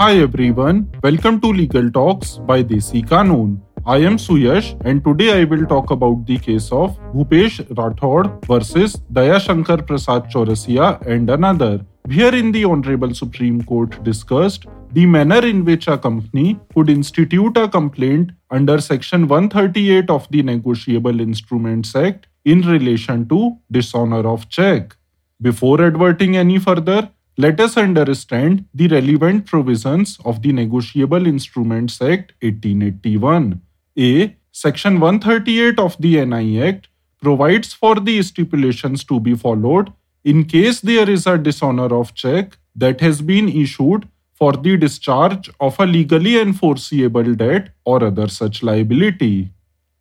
Hi everyone, welcome to Legal Talks by Desi Kanoon. I am Suyash and today I will talk about the case of Bhupesh Rathod versus Dayashankar Prasad Chaurasia and another. Here in the Honorable Supreme Court discussed the manner in which a company could institute a complaint under Section 138 of the Negotiable Instruments Act in relation to dishonor of check. Before adverting any further, let us understand the relevant provisions of the Negotiable Instruments Act 1881. A. Section 138 of the NI Act provides for the stipulations to be followed in case there is a dishonor of check that has been issued for the discharge of a legally enforceable debt or other such liability.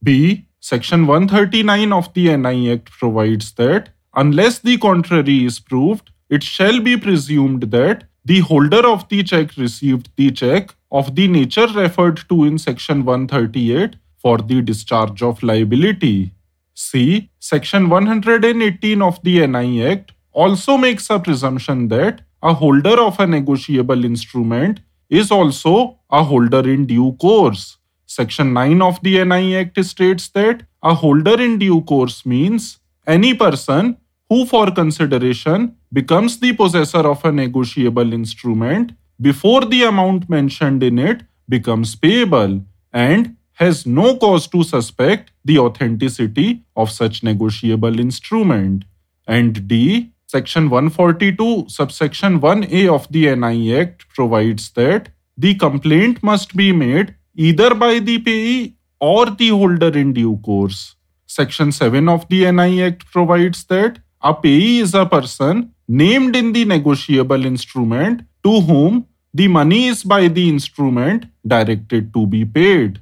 B. Section 139 of the NI Act provides that unless the contrary is proved, it shall be presumed that the holder of the check received the check of the nature referred to in section 138 for the discharge of liability. C. Section 118 of the NI Act also makes a presumption that a holder of a negotiable instrument is also a holder in due course. Section 9 of the NI Act states that a holder in due course means any person who for consideration becomes the possessor of a negotiable instrument before the amount mentioned in it becomes payable and has no cause to suspect the authenticity of such negotiable instrument. And D. Section 142, subsection 1a of the NI Act provides that the complaint must be made either by the payee or the holder in due course. Section 7 of the NI Act provides that a payee is a person named in the negotiable instrument to whom the money is by the instrument directed to be paid.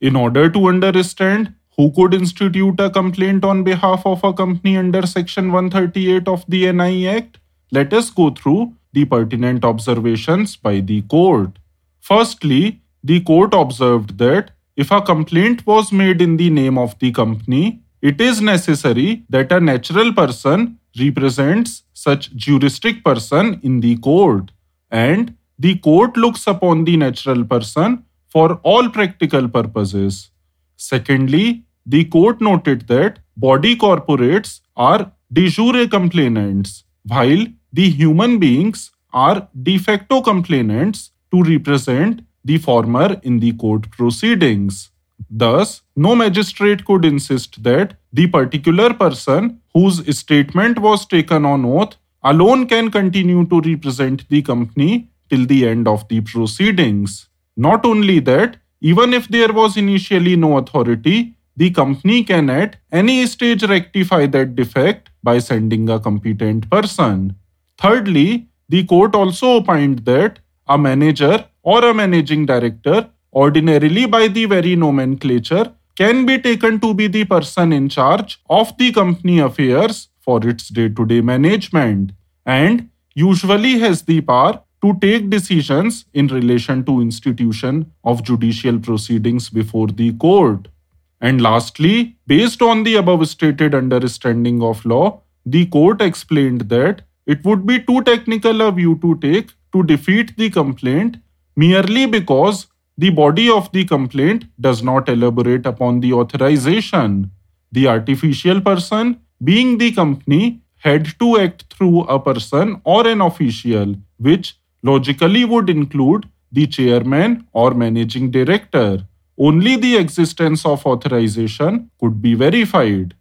In order to understand who could institute a complaint on behalf of a company under Section 138 of the NI Act, let us go through the pertinent observations by the court. Firstly, the court observed that if a complaint was made in the name of the company, it is necessary that a natural person represents such juristic person in the court and the court looks upon the natural person for all practical purposes. Secondly, the court noted that body corporates are de jure complainants while the human beings are de facto complainants to represent the former in the court proceedings. Thus, no magistrate could insist that the particular person whose statement was taken on oath alone can continue to represent the company till the end of the proceedings. Not only that, even if there was initially no authority, the company can at any stage rectify that defect by sending a competent person. Thirdly, the court also opined that a manager or a managing director ordinarily by the very nomenclature, can be taken to be the person in charge of the company affairs for its day to day management and usually has the power to take decisions in relation to institution of judicial proceedings before the court. And lastly, based on the above stated understanding of law, the court explained that it would be too technical a view to take to defeat the complaint merely because the body of the complaint does not elaborate upon the authorization. The artificial person, being the company, had to act through a person or an official, which logically would include the chairman or managing director. Only the existence of authorization could be verified.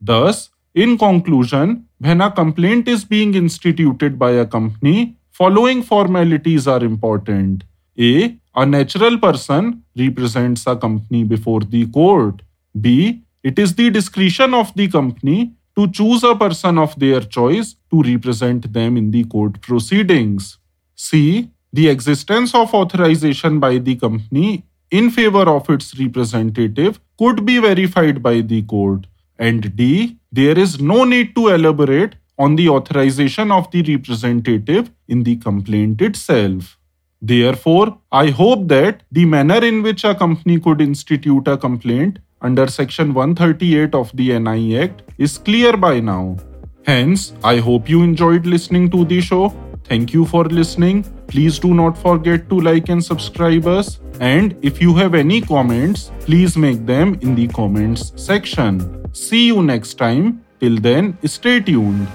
Thus, in conclusion, when a complaint is being instituted by a company, following formalities are important. A. A natural person represents a company before the court. B. It is the discretion of the company to choose a person of their choice to represent them in the court proceedings. C. The existence of authorization by the company in favor of its representative could be verified by the court. And D. There is no need to elaborate on the authorization of the representative in the complaint itself. Therefore, I hope that the manner in which a company could institute a complaint under Section 138 of the NI Act is clear by now. Hence, I hope you enjoyed listening to the show. Thank you for listening. Please do not forget to like and subscribe us. And if you have any comments, please make them in the comments section. See you next time. Till then, stay tuned.